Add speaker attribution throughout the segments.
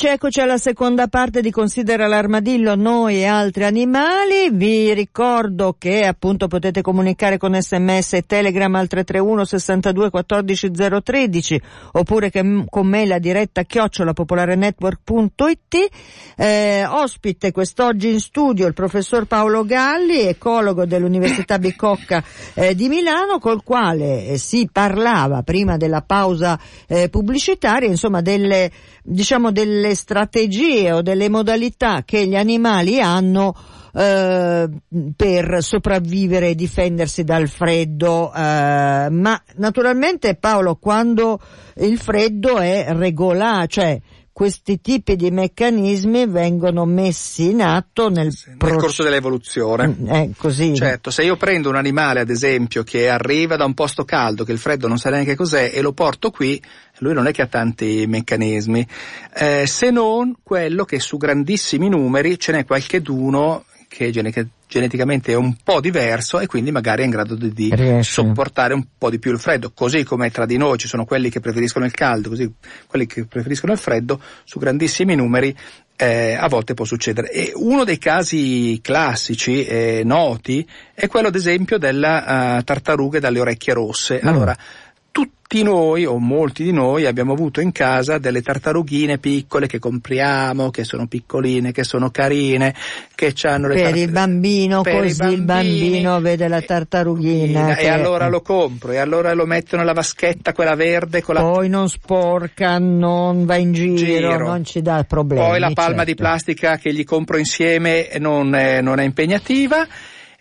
Speaker 1: Eccoci, eccoci alla seconda parte di Considera l'armadillo, noi e altri animali. Vi ricordo che appunto potete comunicare con sms e telegram al 331 62 14 013 oppure che, con me la diretta chiocciolapopolarenetwork.it. Eh, ospite quest'oggi in studio il professor Paolo Galli, ecologo dell'Università Bicocca eh, di Milano, col quale eh, si parlava prima della pausa eh, pubblicitaria, insomma delle diciamo delle strategie o delle modalità che gli animali hanno eh, per sopravvivere e difendersi dal freddo, eh, ma naturalmente Paolo quando il freddo è regolare, cioè questi tipi di meccanismi vengono messi in atto nel,
Speaker 2: nel corso dell'evoluzione.
Speaker 1: Mm, è così.
Speaker 2: Certo, se io prendo un animale, ad esempio, che arriva da un posto caldo, che il freddo non sa neanche cos'è, e lo porto qui, lui non è che ha tanti meccanismi, eh, se non quello che su grandissimi numeri ce n'è qualcheduno che geneticamente è un po' diverso e quindi magari è in grado di, di sopportare un po' di più il freddo, così come tra di noi ci sono quelli che preferiscono il caldo, così quelli che preferiscono il freddo, su grandissimi numeri eh, a volte può succedere. E uno dei casi classici e noti è quello ad esempio della uh, tartaruga dalle orecchie rosse. Mm. Allora, tutti noi o molti di noi abbiamo avuto in casa delle tartarughine piccole che compriamo, che sono piccoline, che sono carine, che hanno le
Speaker 1: Per
Speaker 2: tar-
Speaker 1: il bambino, così il bambino vede la tartarughina.
Speaker 2: E, che... allora lo compro, e allora lo metto nella vaschetta quella verde con la...
Speaker 1: Poi non sporca, non va in giro, giro. non ci dà problemi.
Speaker 2: Poi la palma
Speaker 1: certo.
Speaker 2: di plastica che gli compro insieme non è, non è impegnativa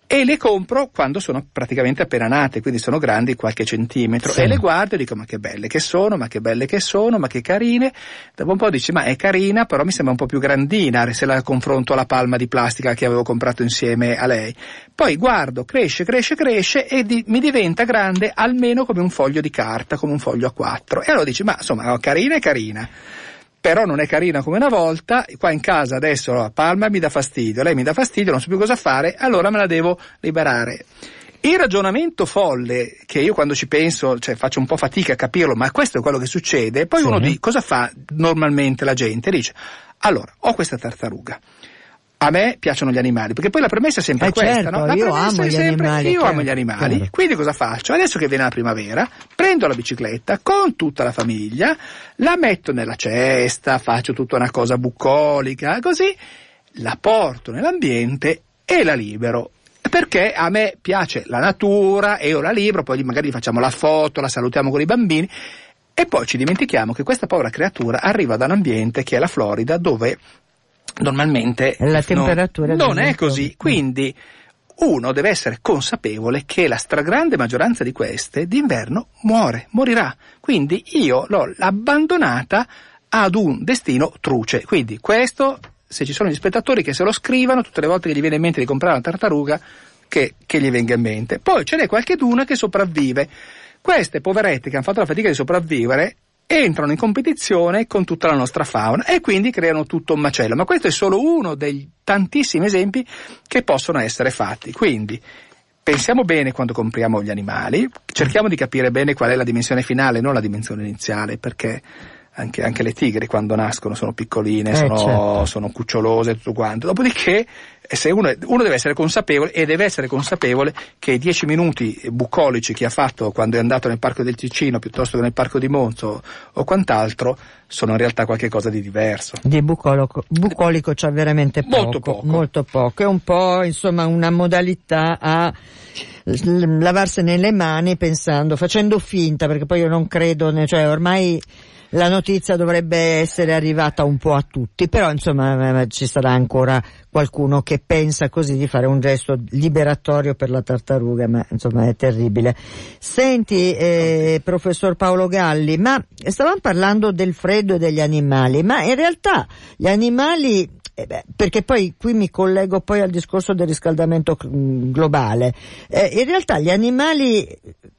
Speaker 2: e le compro quando sono praticamente appena nate, quindi sono grandi qualche centimetro sì. e le guardo e dico ma che belle che sono, ma che belle che sono, ma che carine. Dopo un po' dici ma è carina, però mi sembra un po' più grandina se la confronto alla palma di plastica che avevo comprato insieme a lei. Poi guardo, cresce, cresce, cresce e di, mi diventa grande almeno come un foglio di carta, come un foglio a quattro. E allora dici ma insomma carina è carina però non è carina come una volta, qua in casa adesso la palma mi dà fastidio, lei mi dà fastidio, non so più cosa fare, allora me la devo liberare. Il ragionamento folle, che io quando ci penso, cioè faccio un po' fatica a capirlo, ma questo è quello che succede, poi sì. uno dice, cosa fa normalmente la gente? Dice, allora, ho questa tartaruga, a me piacciono gli animali, perché poi la premessa è sempre
Speaker 1: eh
Speaker 2: questa,
Speaker 1: certo,
Speaker 2: no? La
Speaker 1: io amo gli
Speaker 2: sempre
Speaker 1: animali,
Speaker 2: io
Speaker 1: chiaro,
Speaker 2: amo gli animali.
Speaker 1: chiaro.
Speaker 2: Quindi cosa faccio? Adesso che viene la primavera, prendo la bicicletta con tutta la famiglia, la metto nella cesta, faccio tutta una cosa bucolica, così la porto nell'ambiente e la libero. Perché a me piace la natura e io la libero, poi magari facciamo la foto, la salutiamo con i bambini e poi ci dimentichiamo che questa povera creatura arriva da un ambiente che è la Florida dove normalmente
Speaker 1: la temperatura
Speaker 2: non, non è così. Quindi uno deve essere consapevole che la stragrande maggioranza di queste d'inverno muore, morirà. Quindi io l'ho abbandonata ad un destino truce. Quindi questo, se ci sono gli spettatori che se lo scrivano tutte le volte che gli viene in mente di comprare una tartaruga, che, che gli venga in mente. Poi ce n'è qualche duna che sopravvive. Queste poverette che hanno fatto la fatica di sopravvivere entrano in competizione con tutta la nostra fauna e quindi creano tutto un macello. Ma questo è solo uno dei tantissimi esempi che possono essere fatti. Quindi pensiamo bene quando compriamo gli animali, cerchiamo di capire bene qual è la dimensione finale, non la dimensione iniziale, perché anche, anche le tigri quando nascono sono piccoline,
Speaker 1: Eh,
Speaker 2: sono,
Speaker 1: certo.
Speaker 2: sono cucciolose e tutto quanto. Dopodiché, uno, uno deve essere consapevole e deve essere consapevole che i dieci minuti bucolici che ha fatto quando è andato nel parco del Ticino piuttosto che nel parco di Monzo o quant'altro sono in realtà qualcosa di diverso.
Speaker 1: Di bucolico, bucolico c'è veramente poco,
Speaker 2: Molto poco.
Speaker 1: molto poco. È un po' insomma una modalità a lavarsene le mani pensando, facendo finta, perché poi io non credo, cioè ormai la notizia dovrebbe essere arrivata un po' a tutti, però insomma ci sarà ancora qualcuno che pensa così di fare un gesto liberatorio per la tartaruga, ma insomma è terribile. Senti, eh, professor Paolo Galli, ma stavamo parlando del freddo e degli animali, ma in realtà gli animali eh beh, perché poi qui mi collego poi al discorso del riscaldamento mm, globale. Eh, in realtà gli animali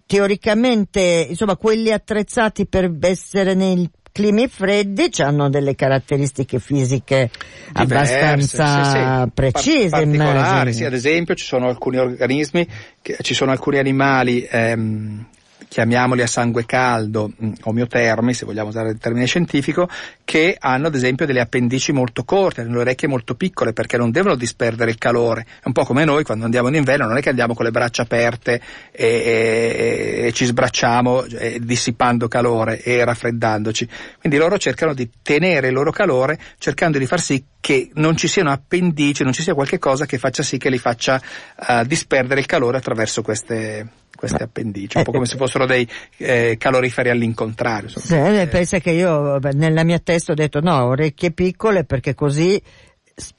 Speaker 1: teoricamente, insomma, quelli attrezzati per essere nei climi freddi hanno delle caratteristiche fisiche
Speaker 2: Diverse,
Speaker 1: abbastanza
Speaker 2: sì, sì.
Speaker 1: precise,
Speaker 2: Par- particolari, sì, ad esempio ci sono alcuni organismi, che, ci sono alcuni animali ehm, chiamiamoli a sangue caldo, mh, omeotermi, se vogliamo usare il termine scientifico, che hanno ad esempio delle appendici molto corte, le orecchie molto piccole, perché non devono disperdere il calore. È un po' come noi quando andiamo in inverno, non è che andiamo con le braccia aperte e, e, e ci sbracciamo eh, dissipando calore e raffreddandoci. Quindi loro cercano di tenere il loro calore, cercando di far sì che non ci siano appendici, non ci sia qualche cosa che faccia sì che li faccia uh, disperdere il calore attraverso queste, queste appendici, un po' come se fossero dei eh, caloriferi all'incontrario.
Speaker 1: Sì, eh. pensa che io nella mia testa ho detto no, orecchie piccole perché così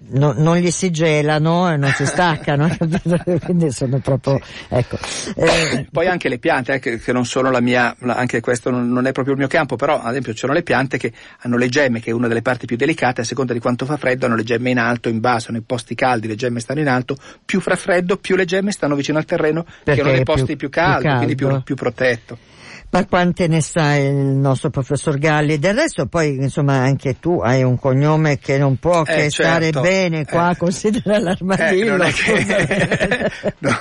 Speaker 1: no, non gli si gelano e non si staccano, quindi sono proprio, ecco.
Speaker 2: Eh, Poi anche le piante, eh, che, che, non sono la mia, anche questo non, non, è proprio il mio campo, però ad esempio ci sono le piante che hanno le gemme, che è una delle parti più delicate, a seconda di quanto fa freddo hanno le gemme in alto, in basso, nei posti caldi le gemme stanno in alto, più fa freddo più le gemme stanno vicino al terreno, Perché che erano nei posti più, più caldi, più quindi più, più protetto.
Speaker 1: Ma quante ne sa il nostro professor Galli? Del resto poi insomma anche tu hai un cognome che non può eh, che certo. stare bene qua, eh. considera l'armadillo.
Speaker 2: Eh, che... no,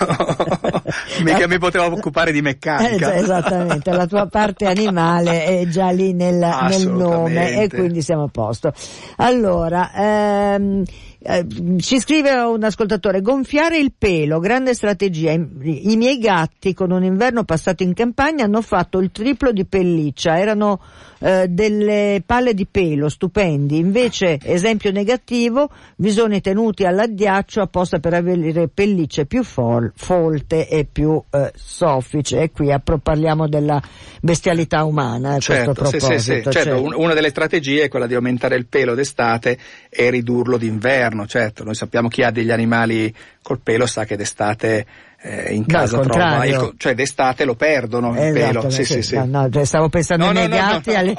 Speaker 2: mica mi potevo occupare di meccanica.
Speaker 1: Eh, esattamente, la tua parte animale è già lì nel, nel nome e quindi siamo a posto. Allora, ehm, eh, ci scrive un ascoltatore, gonfiare il pelo, grande strategia. I, I, miei gatti con un inverno passato in campagna hanno fatto il triplo di pelliccia, erano eh, delle palle di pelo stupendi. Invece, esempio negativo, visoni tenuti all'addiaccio apposta per avere pellicce più fol- folte e più eh, soffice. E qui parliamo della bestialità umana. A
Speaker 2: certo,
Speaker 1: questo proposito.
Speaker 2: Sì, sì, sì. Certo, un, una delle strategie è quella di aumentare il pelo d'estate e ridurlo d'inverno. Certo, noi sappiamo chi ha degli animali col pelo sa che d'estate eh, in casa trova, il, cioè d'estate lo perdono il
Speaker 1: esatto,
Speaker 2: pelo.
Speaker 1: Sì, sì, sì. No, no, cioè stavo pensando no, ai no, gatti, alle,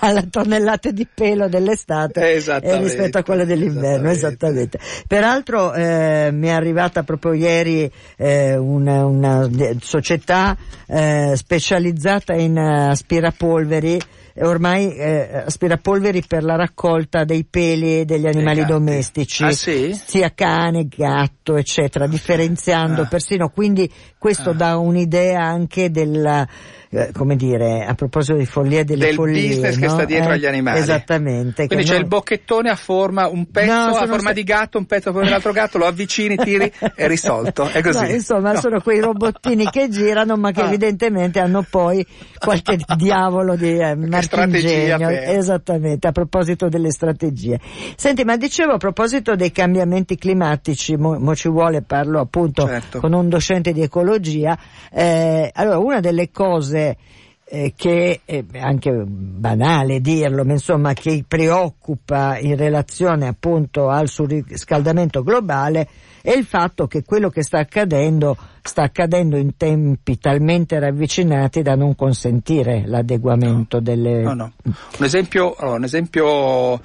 Speaker 1: alle, tonnellate di pelo dell'estate eh, rispetto a quelle dell'inverno, esattamente. esattamente. Peraltro eh, mi è arrivata proprio ieri eh, una, una, società eh, specializzata in aspirapolveri ormai eh, aspirapolveri per la raccolta dei peli degli animali domestici,
Speaker 2: ah, sì?
Speaker 1: sia cane, gatto, eccetera, differenziando ah. persino, quindi questo ah. dà un'idea anche della eh, come dire, a proposito di follia delle
Speaker 2: del
Speaker 1: follie.
Speaker 2: Del business
Speaker 1: no?
Speaker 2: che sta dietro eh, agli animali.
Speaker 1: Esattamente.
Speaker 2: Quindi c'è noi... il bocchettone a forma, un pezzo no, a forma sta... di gatto, un pezzo a forma di altro gatto, lo avvicini, tiri, è risolto. È così.
Speaker 1: No, insomma, no. sono quei robottini che girano, ma che ah. evidentemente hanno poi qualche diavolo di eh, marchingegno. Esattamente, a proposito delle strategie. Senti, ma dicevo a proposito dei cambiamenti climatici, mo, mo ci vuole, parlo appunto certo. con un docente di ecologia, eh, allora una delle cose eh, che è anche banale dirlo, ma insomma che preoccupa in relazione appunto al surriscaldamento globale è il fatto che quello che sta accadendo sta accadendo in tempi talmente ravvicinati da non consentire l'adeguamento
Speaker 2: no,
Speaker 1: delle...
Speaker 2: No, no. Un esempio, un esempio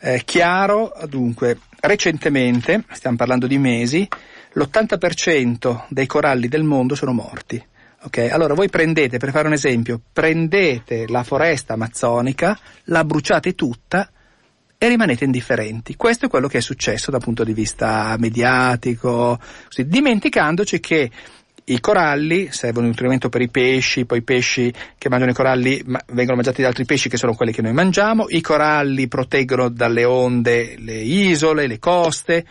Speaker 2: eh, chiaro, dunque, recentemente, stiamo parlando di mesi, l'80% dei coralli del mondo sono morti. Okay? Allora voi prendete, per fare un esempio, prendete la foresta amazzonica, la bruciate tutta e rimanete indifferenti. Questo è quello che è successo dal punto di vista mediatico, così, dimenticandoci che i coralli servono nutrimento per i pesci, poi i pesci che mangiano i coralli ma vengono mangiati da altri pesci che sono quelli che noi mangiamo, i coralli proteggono dalle onde le isole, le coste,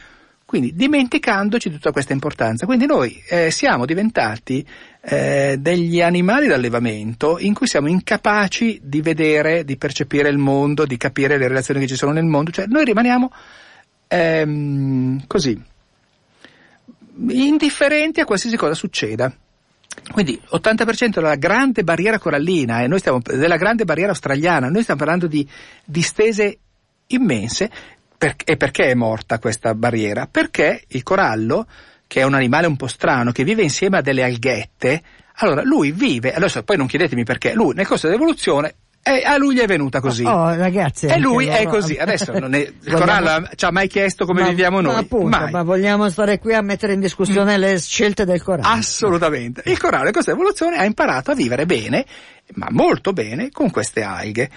Speaker 2: quindi dimenticandoci tutta questa importanza. Quindi noi eh, siamo diventati eh, degli animali d'allevamento in cui siamo incapaci di vedere, di percepire il mondo, di capire le relazioni che ci sono nel mondo, cioè noi rimaniamo ehm, così, indifferenti a qualsiasi cosa succeda. Quindi 80% della grande barriera corallina, e noi stiamo, della grande barriera australiana, noi stiamo parlando di distese immense, per, e perché è morta questa barriera? Perché il corallo che è un animale un po' strano, che vive insieme a delle alghette, allora lui vive, adesso poi non chiedetemi perché, lui nel corso dell'evoluzione e a lui gli è venuta così.
Speaker 1: Oh, ragazzi.
Speaker 2: E lui è così. Adesso non è, il vogliamo... Corallo ci ha mai chiesto come
Speaker 1: ma,
Speaker 2: viviamo noi.
Speaker 1: Ma appunto, ma vogliamo stare qui a mettere in discussione mm. le scelte del Corallo.
Speaker 2: Assolutamente. Il Corallo in questa evoluzione ha imparato a vivere bene, ma molto bene, con queste alghe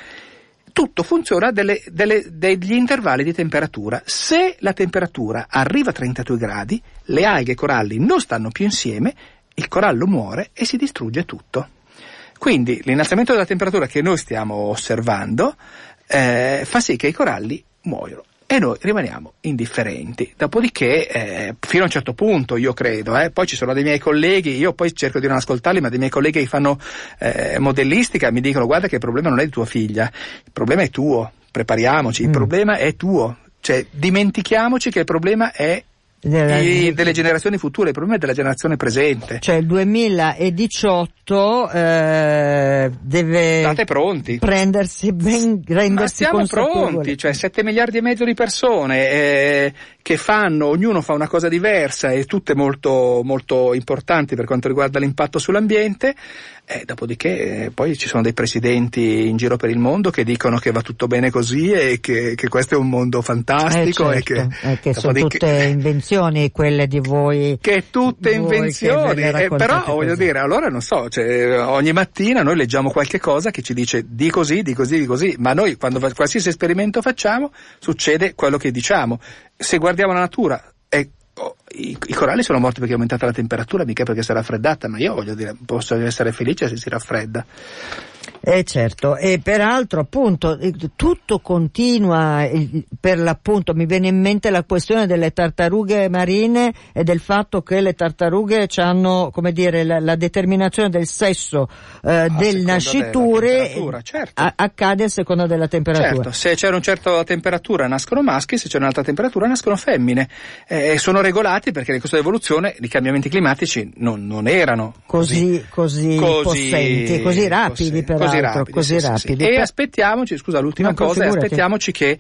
Speaker 2: tutto funziona delle, delle, degli intervalli di temperatura. Se la temperatura arriva a 32 gradi, le alghe e i coralli non stanno più insieme, il corallo muore e si distrugge tutto. Quindi l'innalzamento della temperatura che noi stiamo osservando eh, fa sì che i coralli muoiono e noi rimaniamo indifferenti. Dopodiché, eh, fino a un certo punto, io credo, eh, poi ci sono dei miei colleghi, io poi cerco di non ascoltarli, ma dei miei colleghi che fanno eh, modellistica mi dicono guarda che il problema non è di tua figlia, il problema è tuo, prepariamoci, mm. il problema è tuo. Cioè, dimentichiamoci che il problema è della... delle generazioni future, il problema è della generazione presente.
Speaker 1: Cioè il 2018 eh, deve prendersi ben, rendersi Ma
Speaker 2: siamo pronti, cioè 7 miliardi e mezzo di persone eh, che fanno, ognuno fa una cosa diversa e tutte molto, molto importanti per quanto riguarda l'impatto sull'ambiente. Eh, dopodiché eh, poi ci sono dei presidenti in giro per il mondo che dicono che va tutto bene così e che, che questo è un mondo fantastico
Speaker 1: eh, certo, e che, che sono tutte invenzioni quelle di voi.
Speaker 2: Che tutte invenzioni, eh, però voglio così. dire, allora non so, cioè, ogni mattina noi leggiamo qualche cosa che ci dice di così, di così, di così, ma noi quando qualsiasi esperimento facciamo succede quello che diciamo. Se guardiamo la natura è Oh, i, i, coralli sono morti perché è aumentata la temperatura, mica perché si è raffreddata, ma io voglio dire, posso essere felice se si raffredda.
Speaker 1: Eh certo, e peraltro appunto tutto continua, per l'appunto mi viene in mente la questione delle tartarughe marine e del fatto che le tartarughe hanno, come dire, la, la determinazione del sesso eh, del nasciture certo. a, accade a seconda della temperatura.
Speaker 2: Certo, se c'è una certa temperatura nascono maschi, se c'è un'altra temperatura nascono femmine. Eh, sono regolati perché nel corso dell'evoluzione i cambiamenti climatici non, non erano
Speaker 1: così, così, così, possenti, così rapidi peraltro. Così rapidi, così sì, rapidi.
Speaker 2: Sì, sì. E aspettiamoci, scusa, l'ultima cosa, aspettiamoci che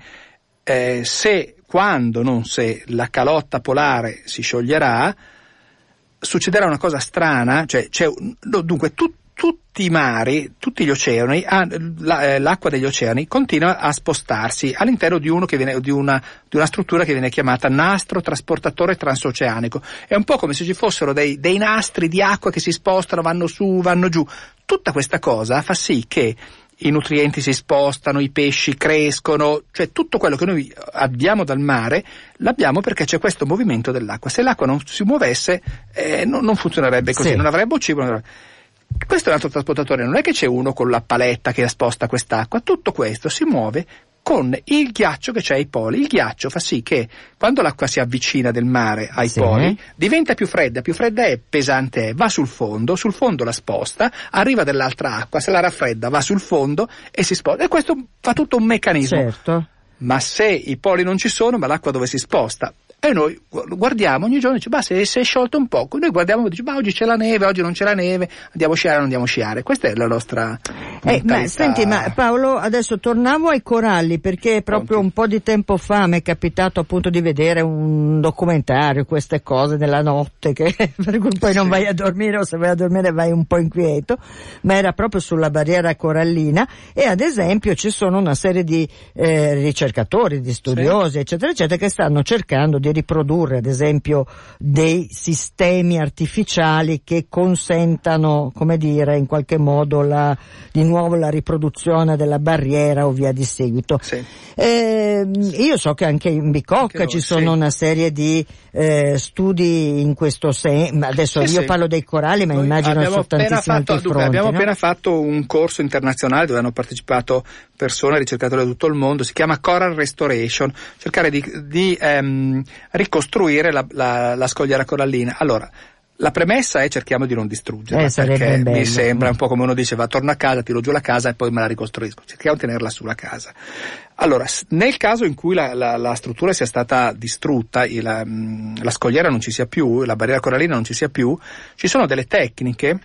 Speaker 2: eh, se, quando, non se, la calotta polare si scioglierà, succederà una cosa strana, cioè, c'è, dunque, tu, tutti i mari, tutti gli oceani, ah, eh, l'acqua degli oceani continua a spostarsi all'interno di, viene, di, una, di, una, struttura che viene chiamata nastro trasportatore transoceanico. È un po' come se ci fossero dei, dei nastri di acqua che si spostano, vanno su, vanno giù. Tutta questa cosa fa sì che i nutrienti si spostano, i pesci crescono, cioè tutto quello che noi abbiamo dal mare l'abbiamo perché c'è questo movimento dell'acqua. Se l'acqua non si muovesse eh, non, non, funzionerebbe così, sì. non avrebbe cibo. Non avrebbe... Questo è un altro trasportatore, non è che c'è uno con la paletta che sposta quest'acqua, tutto questo si muove con il ghiaccio che c'è ai poli. Il ghiaccio fa sì che quando l'acqua si avvicina del mare ai sì. poli diventa più fredda, più fredda è, pesante è, va sul fondo, sul fondo la sposta, arriva dell'altra acqua, se la raffredda va sul fondo e si sposta. E questo fa tutto un meccanismo.
Speaker 1: Certo.
Speaker 2: Ma se i poli non ci sono, ma l'acqua dove si sposta? E noi guardiamo ogni giorno e dice, ma se si è sciolto un po', noi guardiamo e diciamo, ma oggi c'è la neve, oggi non c'è la neve, andiamo a sciare o non andiamo a sciare. Questa è la nostra
Speaker 1: eh, ma, senti, ma Paolo, adesso torniamo ai coralli, perché proprio un po' di tempo fa mi è capitato appunto di vedere un documentario, queste cose della notte, che, per cui poi sì. non vai a dormire o se vai a dormire vai un po' inquieto, ma era proprio sulla barriera corallina e ad esempio ci sono una serie di eh, ricercatori, di studiosi, sì. eccetera, eccetera, che stanno cercando di di riprodurre ad esempio dei sistemi artificiali che consentano, come dire, in qualche modo la, di nuovo la riproduzione della barriera o via di seguito.
Speaker 2: Sì.
Speaker 1: Eh, io so che anche in Bicocca anche ci sono sì. una serie di eh, studi in questo senso, adesso sì, io parlo dei coralli ma Noi immagino su tantissimi
Speaker 2: fatto,
Speaker 1: altri
Speaker 2: dunque,
Speaker 1: fronti.
Speaker 2: Abbiamo
Speaker 1: no?
Speaker 2: appena fatto un corso internazionale dove hanno partecipato persone, ricercatori da tutto il mondo, si chiama Coral Restoration, cercare di, di ehm, ricostruire la, la, la scogliera corallina. Allora, la premessa è cerchiamo di non distruggerla, eh, perché bello. mi sembra un po' come uno dice va torno a casa, tiro giù la casa e poi me la ricostruisco. Cerchiamo di tenerla sulla casa. Allora, nel caso in cui la, la, la struttura sia stata distrutta, la, la scogliera non ci sia più, la barriera corallina non ci sia più, ci sono delle tecniche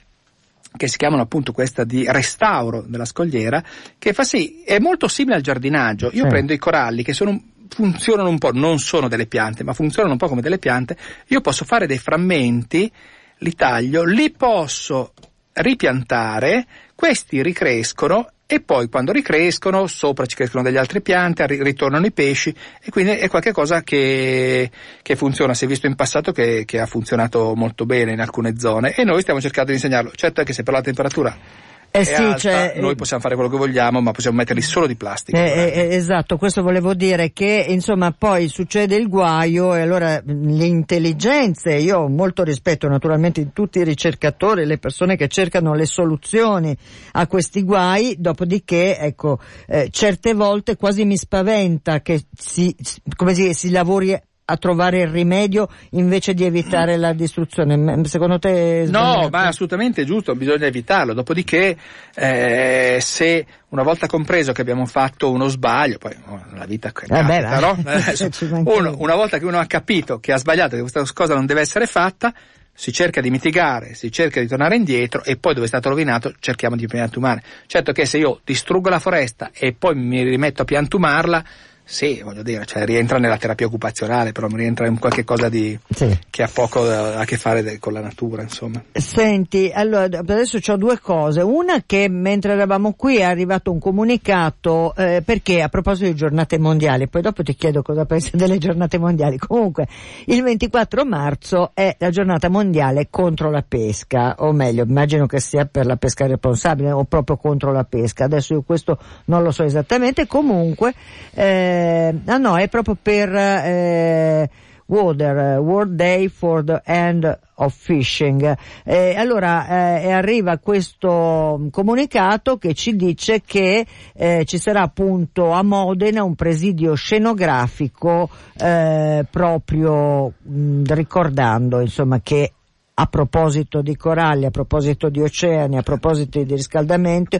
Speaker 2: che si chiamano appunto questa di restauro della scogliera, che fa sì, è molto simile al giardinaggio. Io sì. prendo i coralli che sono funzionano un po', non sono delle piante, ma funzionano un po' come delle piante, io posso fare dei frammenti, li taglio, li posso ripiantare, questi ricrescono e poi quando ricrescono sopra ci crescono delle altre piante, ritornano i pesci e quindi è qualcosa che, che funziona, si è visto in passato che, che, ha funzionato molto bene in alcune zone e noi stiamo cercando di insegnarlo. Certo che se per la temperatura eh sì, alta, cioè, noi possiamo fare quello che vogliamo, ma possiamo metterli solo di plastica.
Speaker 1: Eh, eh, esatto, questo volevo dire che insomma poi succede il guaio e allora le intelligenze, io ho molto rispetto naturalmente di tutti i ricercatori, le persone che cercano le soluzioni a questi guai, dopodiché ecco, eh, certe volte quasi mi spaventa che si, come si, si lavori a trovare il rimedio invece di evitare la distruzione. Secondo te?
Speaker 2: No, ma assolutamente giusto, bisogna evitarlo. Dopodiché, eh, se una volta compreso che abbiamo fatto uno sbaglio, poi oh, la vita è eh beh, no? uno, una volta che uno ha capito che ha sbagliato, che questa cosa non deve essere fatta, si cerca di mitigare, si cerca di tornare indietro e poi dove è stato rovinato cerchiamo di piantumare. Certo che se io distruggo la foresta e poi mi rimetto a piantumarla, sì, voglio dire, cioè, rientra nella terapia occupazionale, però rientra in qualche cosa di, sì. che ha poco a, a che fare de, con la natura, insomma.
Speaker 1: Senti, allora adesso ho due cose. Una che mentre eravamo qui è arrivato un comunicato, eh, perché a proposito di giornate mondiali, poi dopo ti chiedo cosa pensi delle giornate mondiali. Comunque, il 24 marzo è la giornata mondiale contro la pesca, o meglio, immagino che sia per la pesca responsabile o proprio contro la pesca. Adesso io questo non lo so esattamente. Comunque, eh, eh, ah no, è proprio per eh, Water, World Day for the End of Fishing. Eh, allora eh, arriva questo comunicato che ci dice che eh, ci sarà appunto a Modena un presidio scenografico eh, proprio mh, ricordando insomma che a proposito di coralli, a proposito di oceani, a proposito di riscaldamento,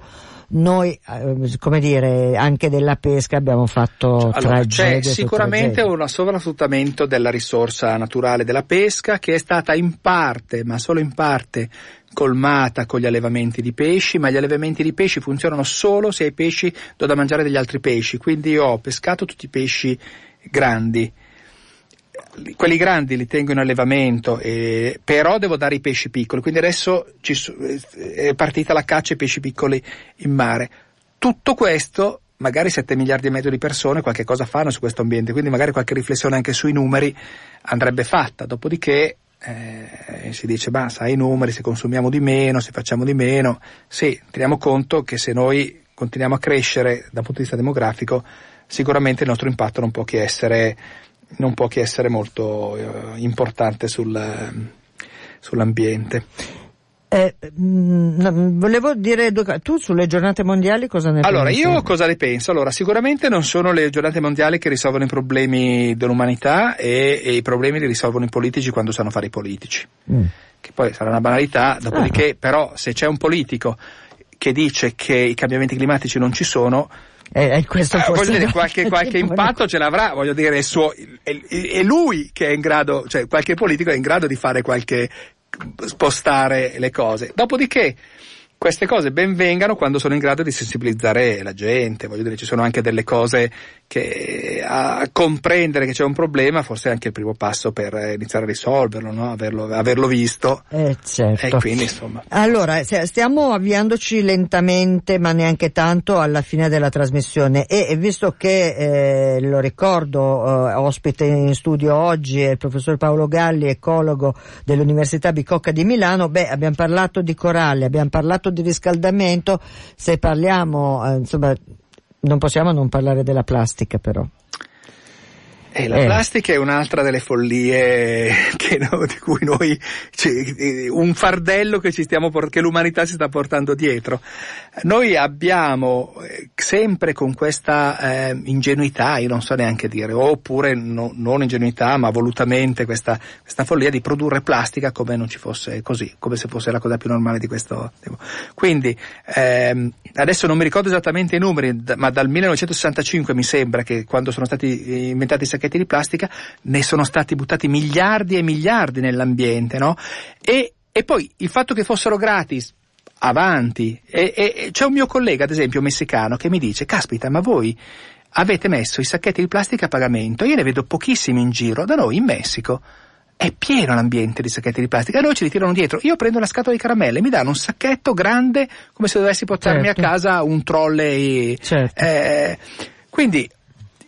Speaker 1: noi, eh, come dire, anche della pesca abbiamo fatto allora,
Speaker 2: C'è sicuramente un sovrasfruttamento della risorsa naturale della pesca che è stata in parte, ma solo in parte, colmata con gli allevamenti di pesci, ma gli allevamenti di pesci funzionano solo se ai pesci do da mangiare degli altri pesci. Quindi ho pescato tutti i pesci grandi quelli grandi li tengo in allevamento, eh, però devo dare i pesci piccoli, quindi adesso ci, è partita la caccia ai pesci piccoli in mare. Tutto questo, magari 7 miliardi e mezzo di persone qualche cosa fanno su questo ambiente, quindi magari qualche riflessione anche sui numeri andrebbe fatta, dopodiché eh, si dice, ma sai i numeri, se consumiamo di meno, se facciamo di meno, sì, teniamo conto che se noi continuiamo a crescere dal punto di vista demografico, sicuramente il nostro impatto non può che essere non può che essere molto eh, importante sul, sull'ambiente.
Speaker 1: Eh, mh, mm, volevo dire due cose. Tu sulle giornate mondiali cosa ne
Speaker 2: allora,
Speaker 1: pensi?
Speaker 2: Allora, io cosa ne penso? Allora, sicuramente non sono le giornate mondiali che risolvono i problemi dell'umanità e, e i problemi li risolvono i politici quando sanno fare i politici. Mm. Che poi sarà una banalità, dopodiché, ah. però, se c'è un politico che dice che i cambiamenti climatici non ci sono,
Speaker 1: eh, questo
Speaker 2: eh, voglio dire, qualche, qualche impatto ce l'avrà, voglio dire, è, suo, è, è, lui che è in grado, cioè qualche politico è in grado di fare qualche, spostare le cose. Dopodiché, queste cose ben vengano quando sono in grado di sensibilizzare la gente, voglio dire, ci sono anche delle cose che a comprendere che c'è un problema forse è anche il primo passo per iniziare a risolverlo, no? averlo, averlo, visto.
Speaker 1: Eh, certo.
Speaker 2: E quindi, insomma.
Speaker 1: Allora, stiamo avviandoci lentamente, ma neanche tanto, alla fine della trasmissione e visto che, eh, lo ricordo, eh, ospite in studio oggi è il professor Paolo Galli, ecologo dell'Università Bicocca di Milano, beh, abbiamo parlato di coralli, abbiamo parlato di riscaldamento, se parliamo, eh, insomma, non possiamo non parlare della plastica però.
Speaker 2: Eh, la eh. plastica è un'altra delle follie no, di cui noi, cioè, un fardello che, ci stiamo, che l'umanità si sta portando dietro. Noi abbiamo eh, sempre con questa eh, ingenuità, io non so neanche dire, oppure no, non ingenuità, ma volutamente questa, questa, follia di produrre plastica come non ci fosse così, come se fosse la cosa più normale di questo. Quindi, ehm, adesso non mi ricordo esattamente i numeri, ma dal 1965 mi sembra che quando sono stati inventati i sacchetti di plastica ne sono stati buttati miliardi e miliardi nell'ambiente, no? E, e poi il fatto che fossero gratis, avanti, e, e, c'è un mio collega, ad esempio, messicano, che mi dice, caspita, ma voi avete messo i sacchetti di plastica a pagamento, io ne vedo pochissimi in giro, da noi in Messico è pieno l'ambiente di sacchetti di plastica e noi ce li tirano dietro. Io prendo una scatola di caramelle, mi danno un sacchetto grande come se dovessi portarmi certo. a casa un trolley. Certo. Eh, quindi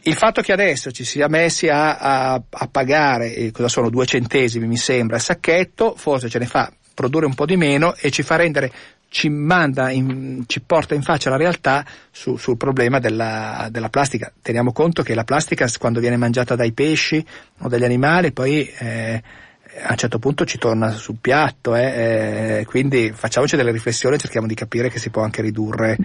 Speaker 2: il fatto che adesso ci sia messi a, a, a pagare, eh, cosa sono, due centesimi mi sembra, il sacchetto, forse ce ne fa produrre un po' di meno e ci fa rendere ci manda, in, ci porta in faccia la realtà su, sul problema della, della, plastica. Teniamo conto che la plastica quando viene mangiata dai pesci o dagli animali poi eh, a un certo punto ci torna sul piatto, eh, eh, quindi facciamoci delle riflessioni e cerchiamo di capire che si può anche ridurre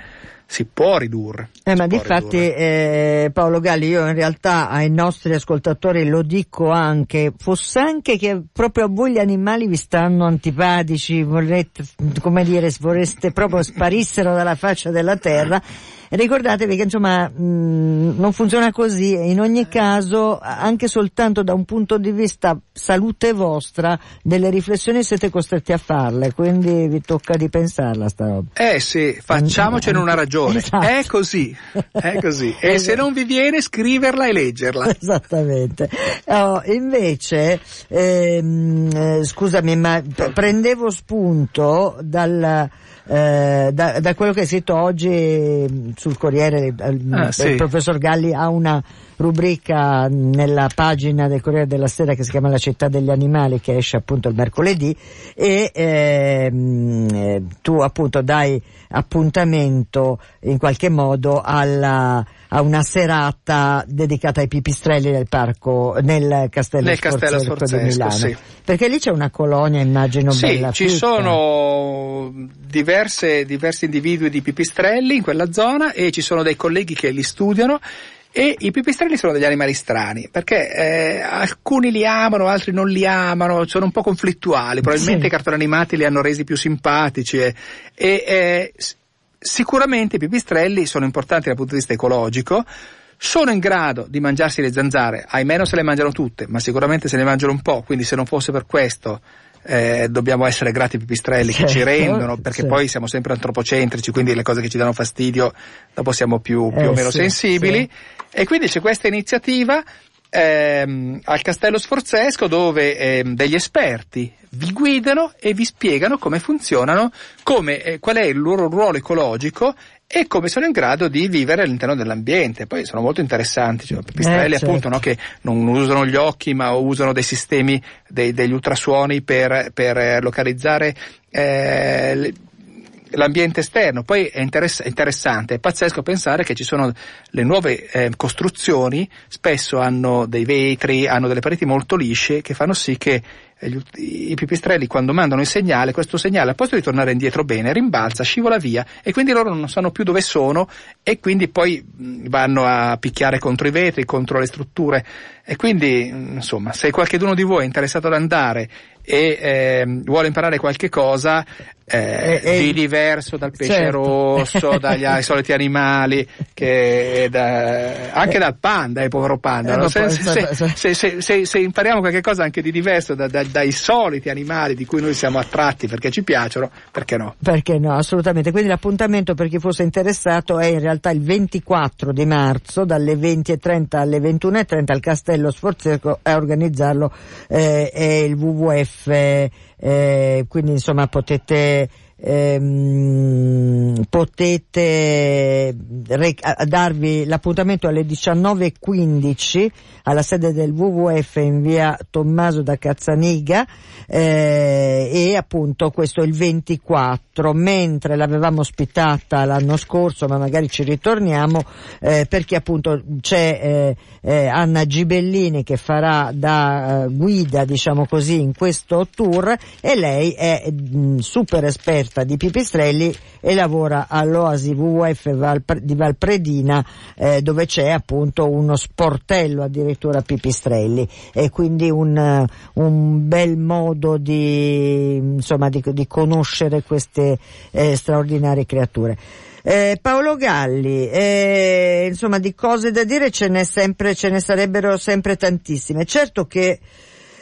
Speaker 2: si può ridurre.
Speaker 1: Eh, ma
Speaker 2: di
Speaker 1: fatti eh, Paolo Galli, io in realtà ai nostri ascoltatori lo dico anche, fosse anche che proprio a voi gli animali vi stanno antipatici, vorrete, come dire, vorreste proprio sparissero dalla faccia della terra, ricordatevi che insomma mh, non funziona così e in ogni caso anche soltanto da un punto di vista salute vostra delle riflessioni siete costretti a farle, quindi vi tocca di pensarla sta roba.
Speaker 2: Eh sì, facciamocene una ragione. Esatto. È così, è così. E esatto. se non vi viene scriverla e leggerla.
Speaker 1: Esattamente. Oh, invece, ehm, eh, scusami, ma prendevo spunto dal eh, da, da, quello che è scritto oggi mm, sul Corriere, il, ah, sì. il professor Galli ha una rubrica nella pagina del Corriere della Sera che si chiama La città degli animali che esce appunto il mercoledì e ehm, eh, tu appunto dai appuntamento in qualche modo alla a una serata dedicata ai pipistrelli nel parco, nel Castello
Speaker 2: nel Castello Sforzesco, di Milano. Sì.
Speaker 1: Perché lì c'è una colonia, immagino,
Speaker 2: sì,
Speaker 1: bella.
Speaker 2: Ci fitta. sono diverse, diversi individui di pipistrelli in quella zona e ci sono dei colleghi che li studiano e i pipistrelli sono degli animali strani, perché eh, alcuni li amano, altri non li amano, sono un po' conflittuali, probabilmente sì. i cartoni animati li hanno resi più simpatici e, e eh, Sicuramente i pipistrelli sono importanti dal punto di vista ecologico, sono in grado di mangiarsi le zanzare, ahimè non se le mangiano tutte, ma sicuramente se ne mangiano un po', quindi se non fosse per questo eh, dobbiamo essere grati ai pipistrelli certo, che ci certo, rendono, perché certo. poi siamo sempre antropocentrici, quindi le cose che ci danno fastidio dopo siamo più, più eh, o meno sì, sensibili. Sì. E quindi c'è questa iniziativa ehm, al Castello Sforzesco dove ehm, degli esperti vi guidano e vi spiegano come funzionano, come, eh, qual è il loro ruolo ecologico e come sono in grado di vivere all'interno dell'ambiente. Poi sono molto interessanti, cioè, pipistrelli eh, certo. appunto no, che non usano gli occhi ma usano dei sistemi, dei, degli ultrasuoni per, per localizzare eh, l'ambiente esterno. Poi è interess- interessante, è pazzesco pensare che ci sono le nuove eh, costruzioni, spesso hanno dei vetri, hanno delle pareti molto lisce che fanno sì che i pipistrelli quando mandano il segnale, questo segnale al posto di tornare indietro bene, rimbalza, scivola via e quindi loro non sanno più dove sono e quindi poi vanno a picchiare contro i vetri, contro le strutture e quindi insomma se qualcuno di voi è interessato ad andare e eh, vuole imparare qualche cosa eh, e, di diverso dal pesce certo. rosso, dagli soliti animali, che, da, anche dal panda, il povero panda. Eh, no? se, se, se, se, impariamo qualche cosa anche di diverso da, da, dai soliti animali di cui noi siamo attratti perché ci piacciono, perché no?
Speaker 1: Perché no, assolutamente. Quindi l'appuntamento per chi fosse interessato è in realtà il 24 di marzo dalle 20.30 alle 21.30 al Castello Sforzesco a organizzarlo eh, è il WWF eh, quindi insomma potete ehm, potete rec- darvi l'appuntamento alle 19.15 alla sede del WWF in via Tommaso da Cazzaniga eh, e appunto questo è il 24 mentre l'avevamo ospitata l'anno scorso ma magari ci ritorniamo eh, perché appunto c'è eh, eh Anna Gibellini che farà da eh, guida diciamo così in questo tour e lei è mh, super esperta di pipistrelli e lavora all'Oasi WWF di Valpredina eh, dove c'è appunto uno sportello addirittura pipistrelli e quindi un, un bel modo di, insomma, di, di conoscere queste eh, straordinarie creature. Eh, Paolo Galli, eh, insomma di cose da dire ce ne, sempre, ce ne sarebbero sempre tantissime. Certo che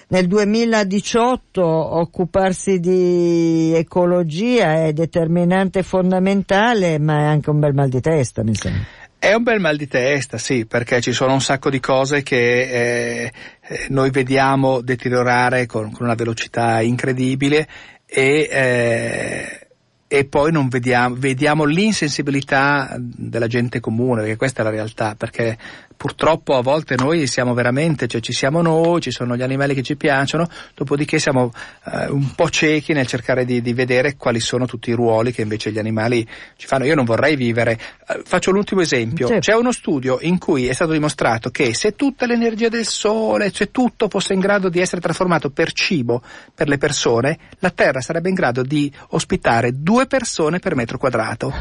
Speaker 1: nel 2018 occuparsi di ecologia è determinante e fondamentale, ma è anche un bel mal di testa, mi sembra.
Speaker 2: È un bel mal di testa, sì, perché ci sono un sacco di cose che eh, eh noi vediamo deteriorare con, con, una velocità incredibile e eh, e poi non vediamo, vediamo l'insensibilità della gente comune, perché questa è la realtà, perché purtroppo a volte noi siamo veramente, cioè ci siamo noi, ci sono gli animali che ci piacciono, dopodiché siamo eh, un po' ciechi nel cercare di, di, vedere quali sono tutti i ruoli che invece gli animali ci fanno. Io non vorrei vivere. Eh, faccio l'ultimo esempio. Certo. C'è uno studio in cui è stato dimostrato che se tutta l'energia del sole, cioè tutto fosse in grado di essere trasformato per cibo per le persone, la Terra sarebbe in grado di ospitare due persone per metro quadrato.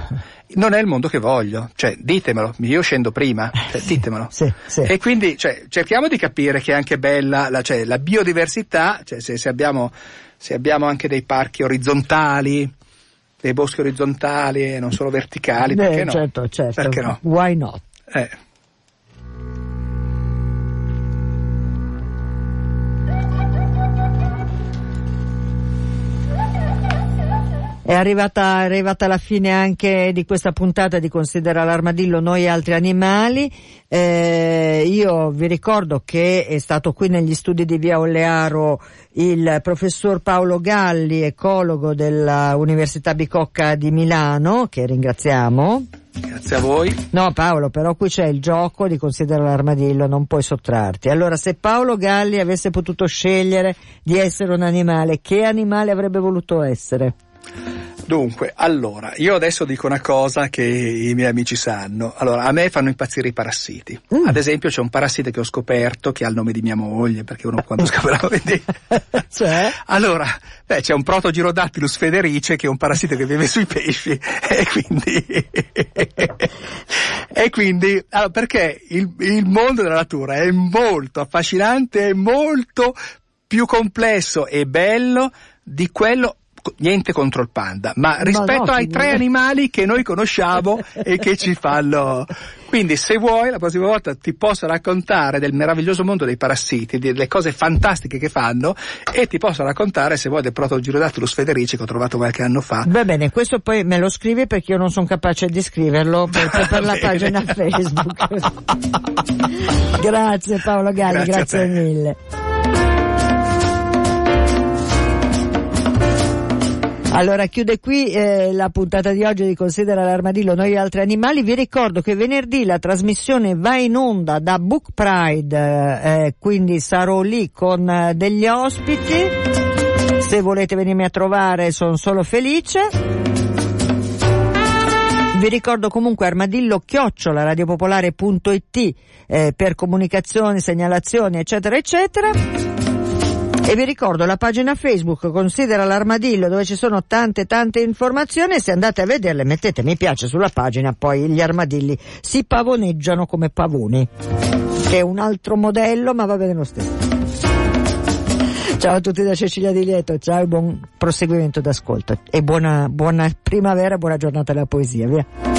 Speaker 2: Non è il mondo che voglio, cioè ditemelo, io scendo prima, cioè, ditemelo.
Speaker 1: Sì, sì.
Speaker 2: E quindi cioè, cerchiamo di capire che è anche bella la, cioè, la biodiversità, cioè, se, se, abbiamo, se abbiamo anche dei parchi orizzontali, dei boschi orizzontali e non solo verticali, perché no?
Speaker 1: Certo, certo.
Speaker 2: Perché no?
Speaker 1: Why not?
Speaker 2: Eh.
Speaker 1: È arrivata, è arrivata, la fine anche di questa puntata di Considera l'armadillo noi altri animali. Eh, io vi ricordo che è stato qui negli studi di Via Olearo il professor Paolo Galli, ecologo dell'Università Bicocca di Milano, che ringraziamo.
Speaker 2: Grazie a voi.
Speaker 1: No Paolo, però qui c'è il gioco di Considera l'armadillo, non puoi sottrarti. Allora, se Paolo Galli avesse potuto scegliere di essere un animale, che animale avrebbe voluto essere?
Speaker 2: Dunque, allora, io adesso dico una cosa che i miei amici sanno. Allora, a me fanno impazzire i parassiti. Mm. Ad esempio, c'è un parassita che ho scoperto che ha il nome di mia moglie, perché uno quando scopre vedi.
Speaker 1: cioè?
Speaker 2: Allora, beh, c'è un protogirodactylus federice che è un parassita che vive sui pesci e quindi e quindi allora, perché il, il mondo della natura è molto affascinante, è molto più complesso e bello di quello niente contro il panda, ma rispetto ma no, ai tre animali che noi conosciamo e che ci fanno. Quindi se vuoi la prossima volta ti posso raccontare del meraviglioso mondo dei parassiti, delle cose fantastiche che fanno e ti posso raccontare se vuoi del protogirodactylus federici che ho trovato qualche anno fa.
Speaker 1: Va bene, questo poi me lo scrivi perché io non sono capace di scriverlo per, per la pagina Facebook. grazie Paolo Galli, grazie, grazie mille. Allora chiude qui eh, la puntata di oggi di Considera l'armadillo noi altri animali. Vi ricordo che venerdì la trasmissione va in onda da Book Pride, eh, quindi sarò lì con eh, degli ospiti. Se volete venirmi a trovare sono solo felice. Vi ricordo comunque armadillo chiocciola radiopopolare.it eh, per comunicazioni, segnalazioni eccetera eccetera. E vi ricordo la pagina Facebook Considera l'armadillo dove ci sono tante tante informazioni se andate a vederle mettete mi piace sulla pagina poi gli armadilli si pavoneggiano come pavoni che è un altro modello ma va bene lo stesso. Ciao a tutti da Cecilia Di Lieto, ciao e buon proseguimento d'ascolto e buona, buona primavera, buona giornata della poesia, via.